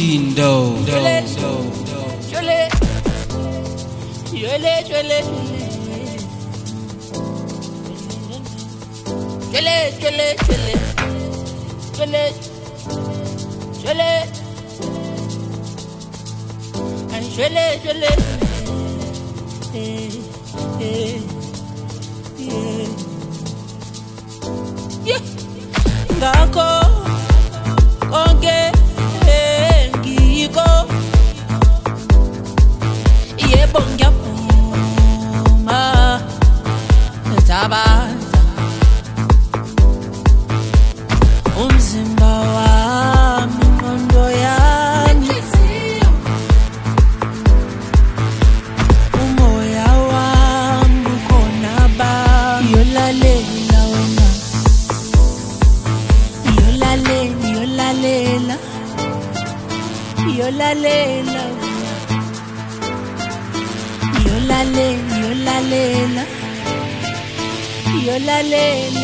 Lindo. Jole, jole, jole, jole, jole, jole, jole, and jole, jole, yeah. Ngakho konke engikho yebo ngiyavuma. Ngizabaza la lena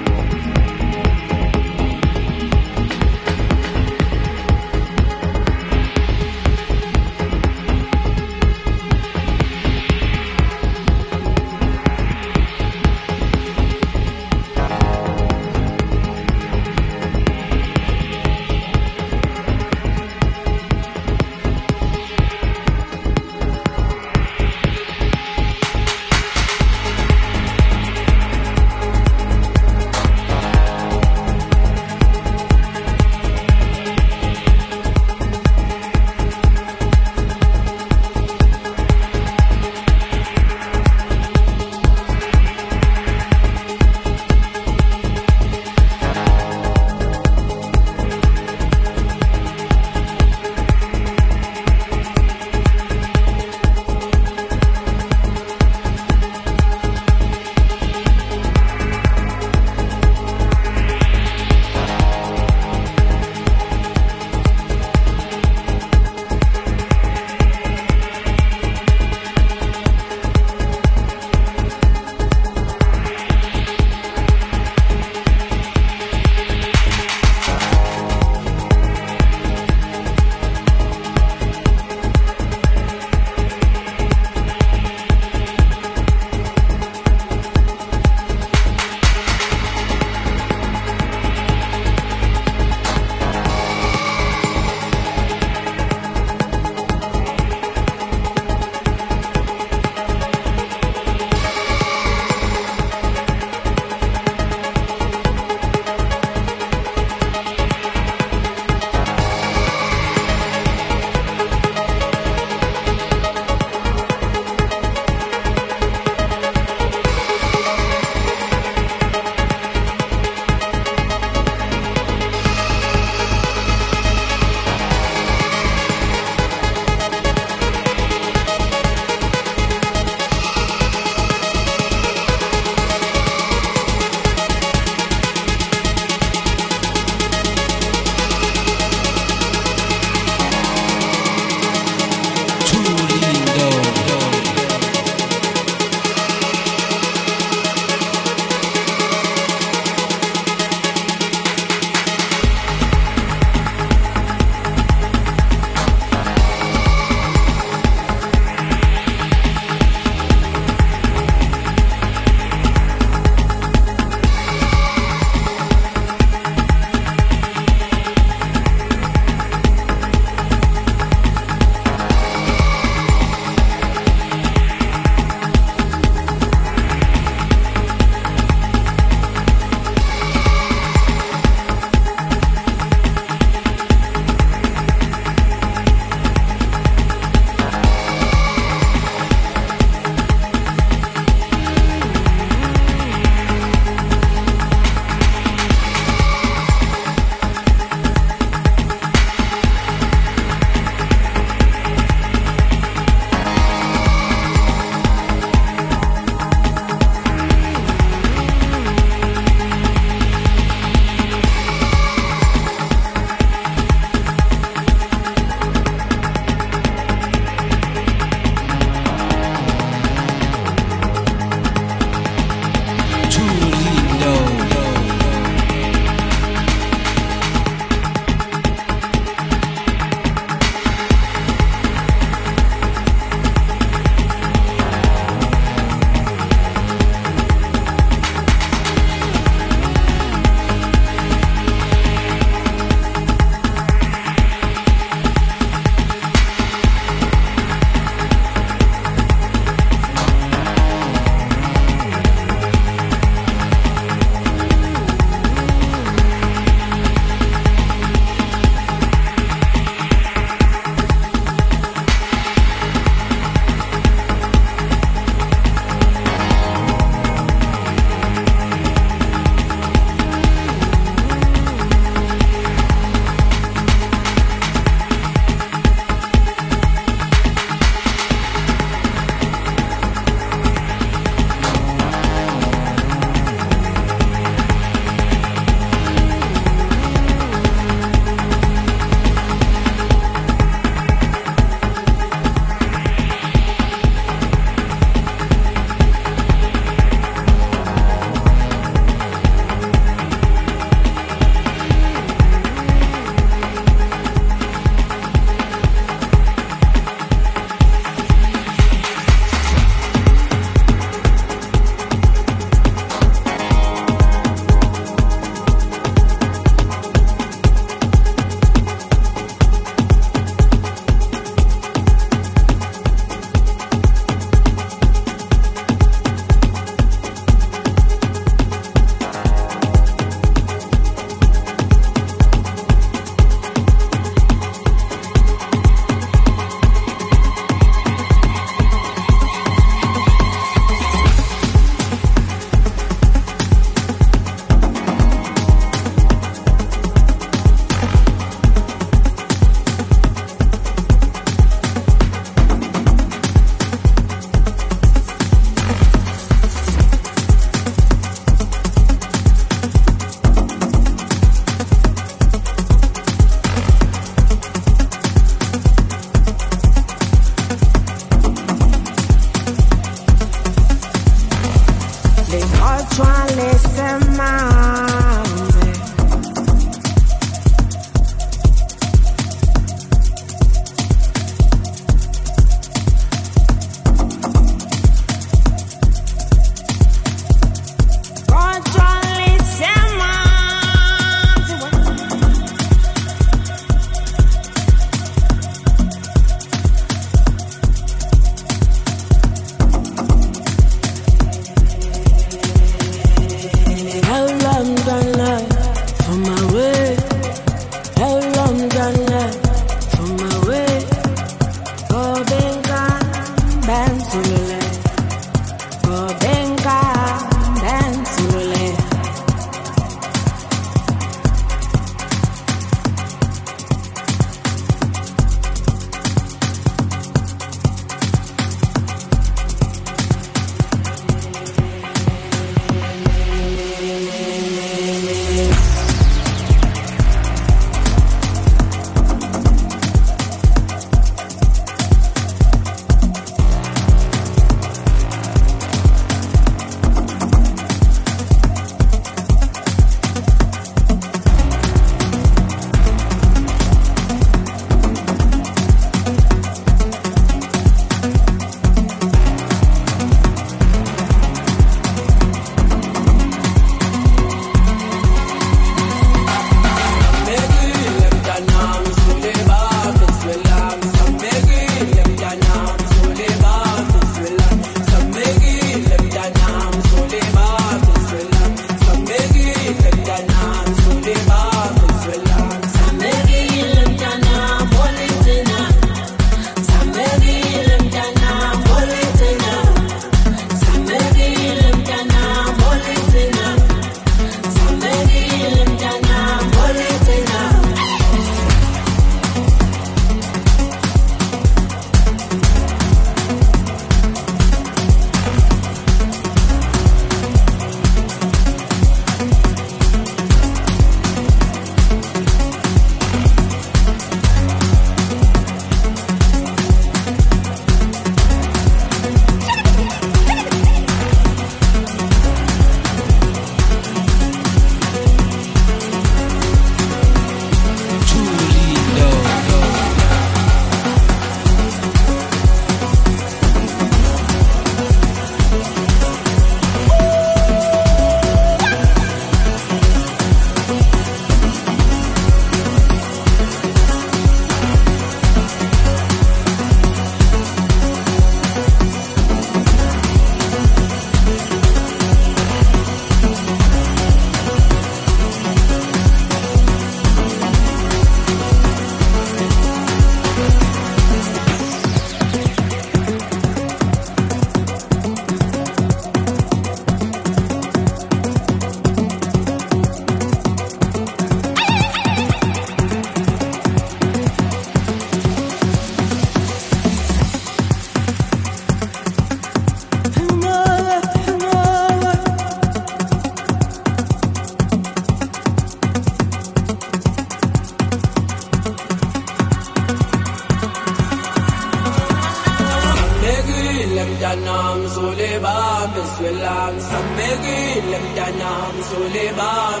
Suleiman Bismillah Samegi Lemtanam Suleiman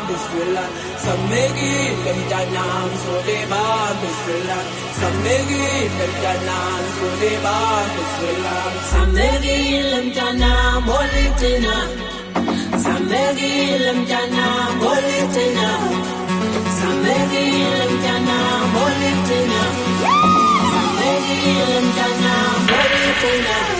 Samegi Lemtanam Suleiman Samegi Lemtanam Suleiman Samegi Lemtanam Olitina Samegi Lemtanam Olitina Samegi Lemtanam Olitina Samegi Lemtanam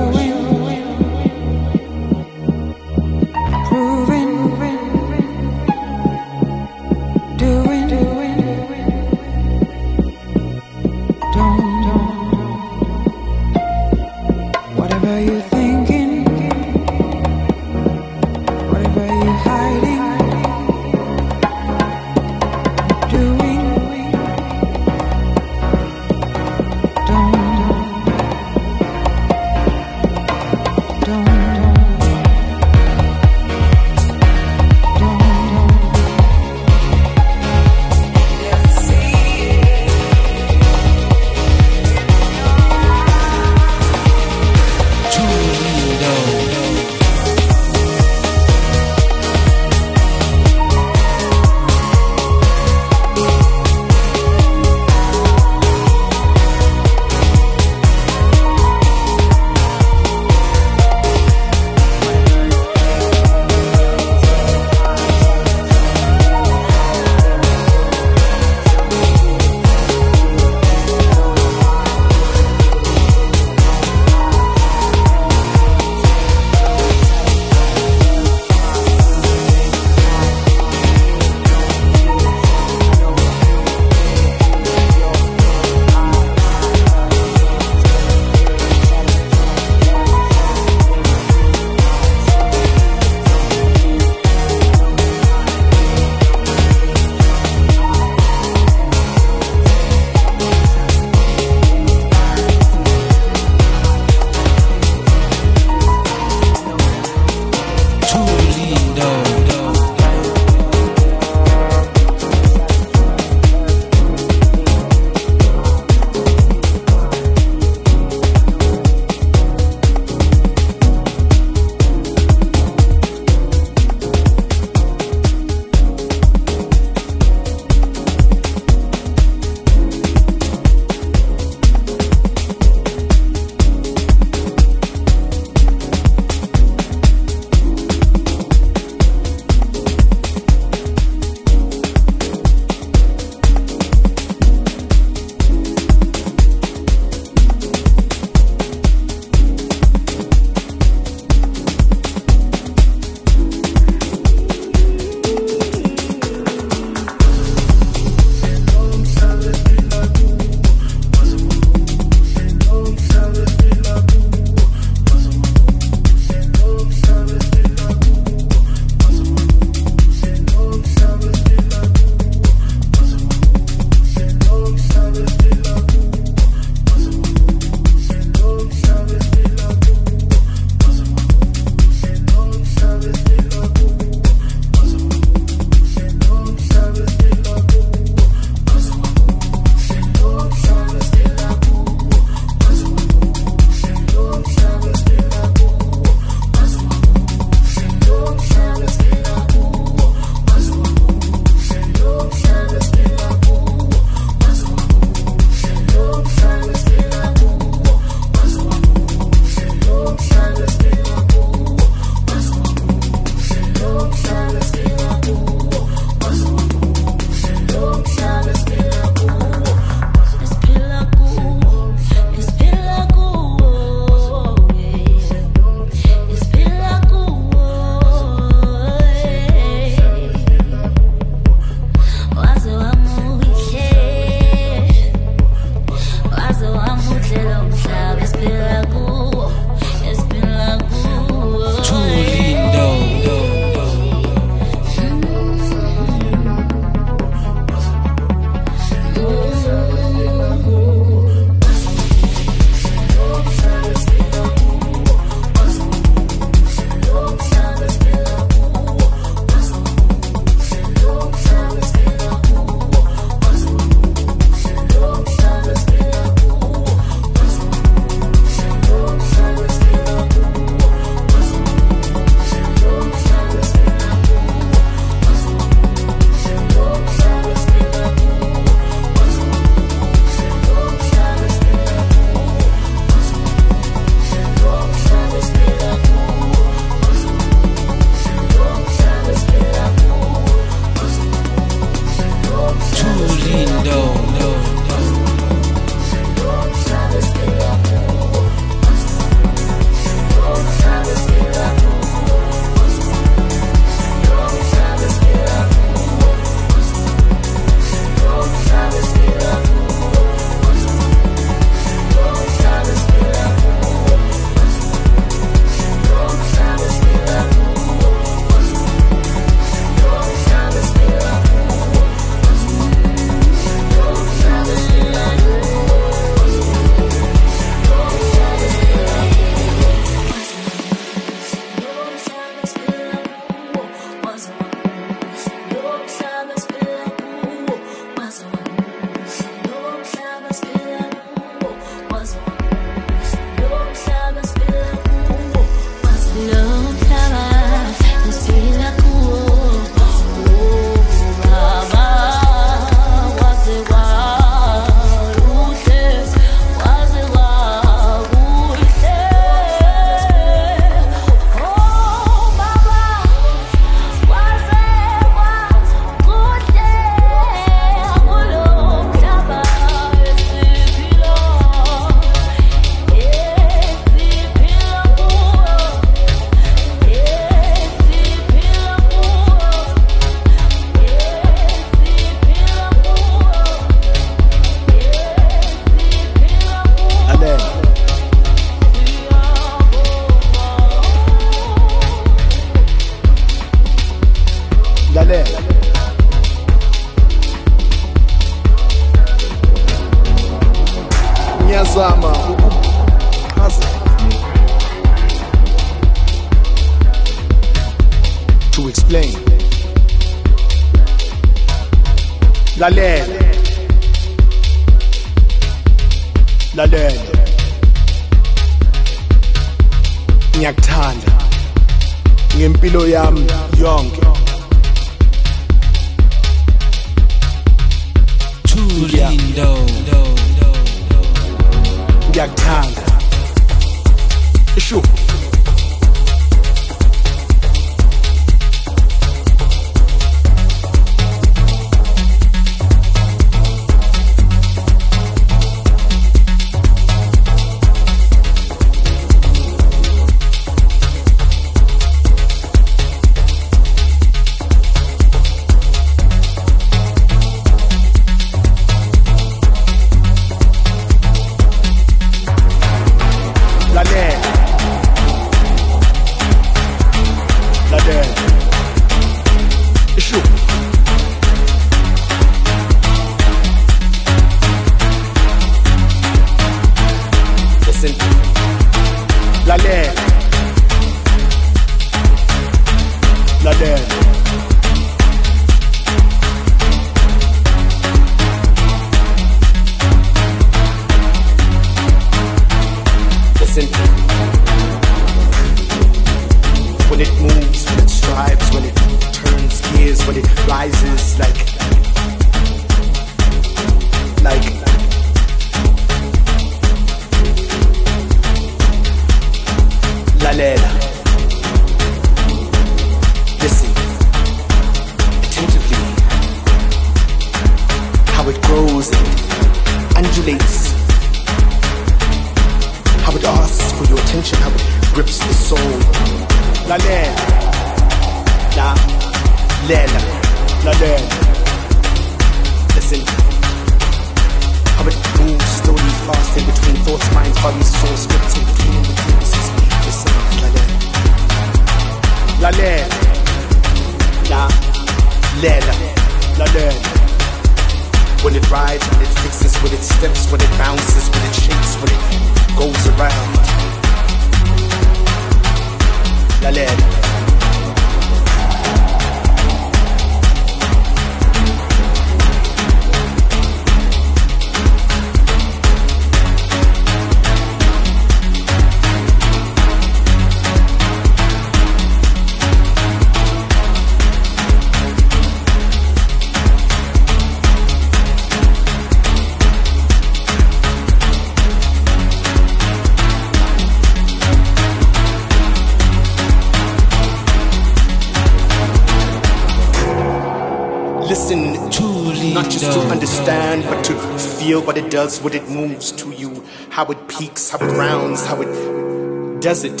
feel what it does, what it moves to you, how it peaks, how it rounds, how it does it.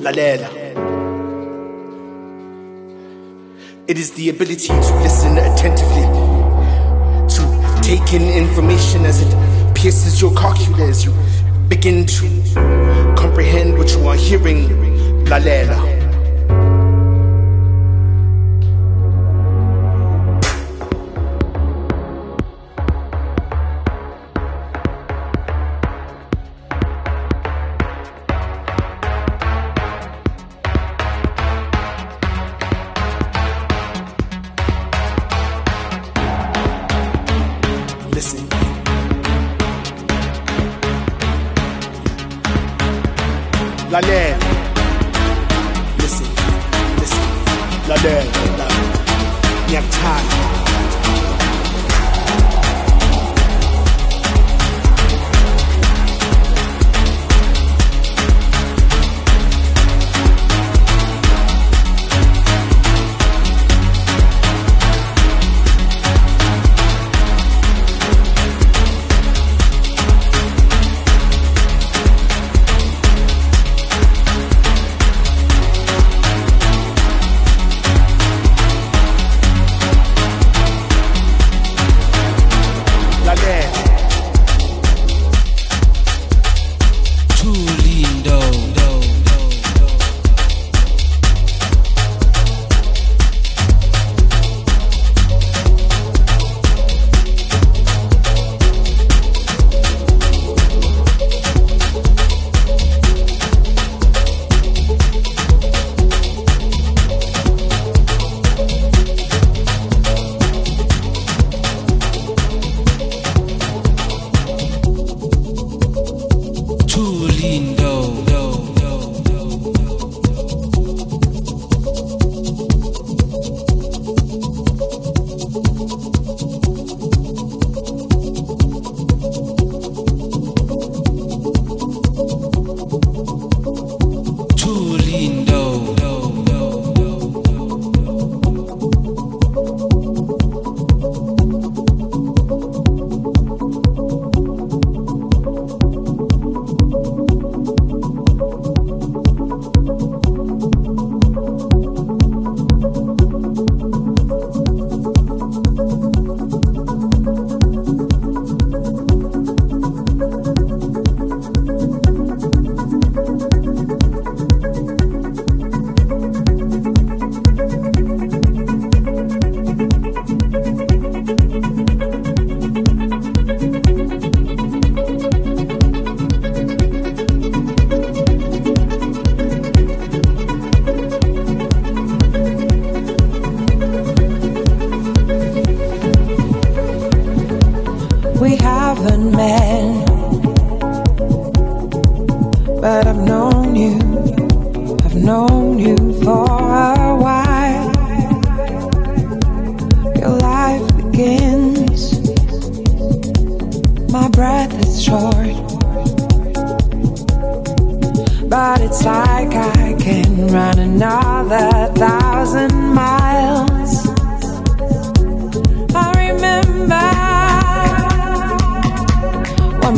la la. It is the ability to listen attentively, to take in information as it pierces your cochlea as you begin to comprehend what you are hearing. la la.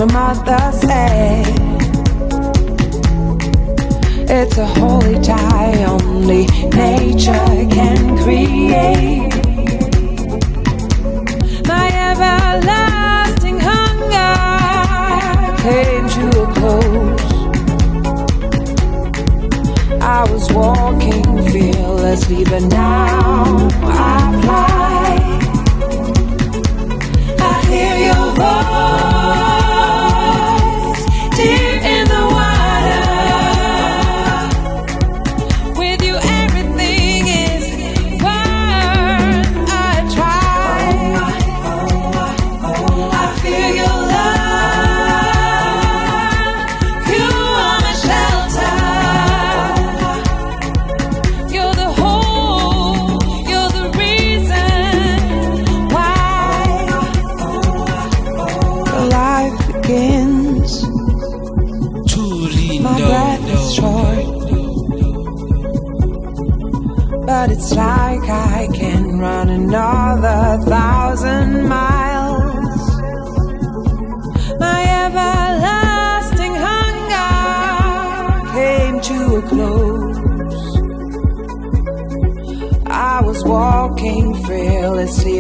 my mother said It's a holy tie only nature can create. My everlasting hunger came to a close. I was walking fearlessly but now I fly. I hear your voice.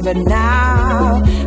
but now.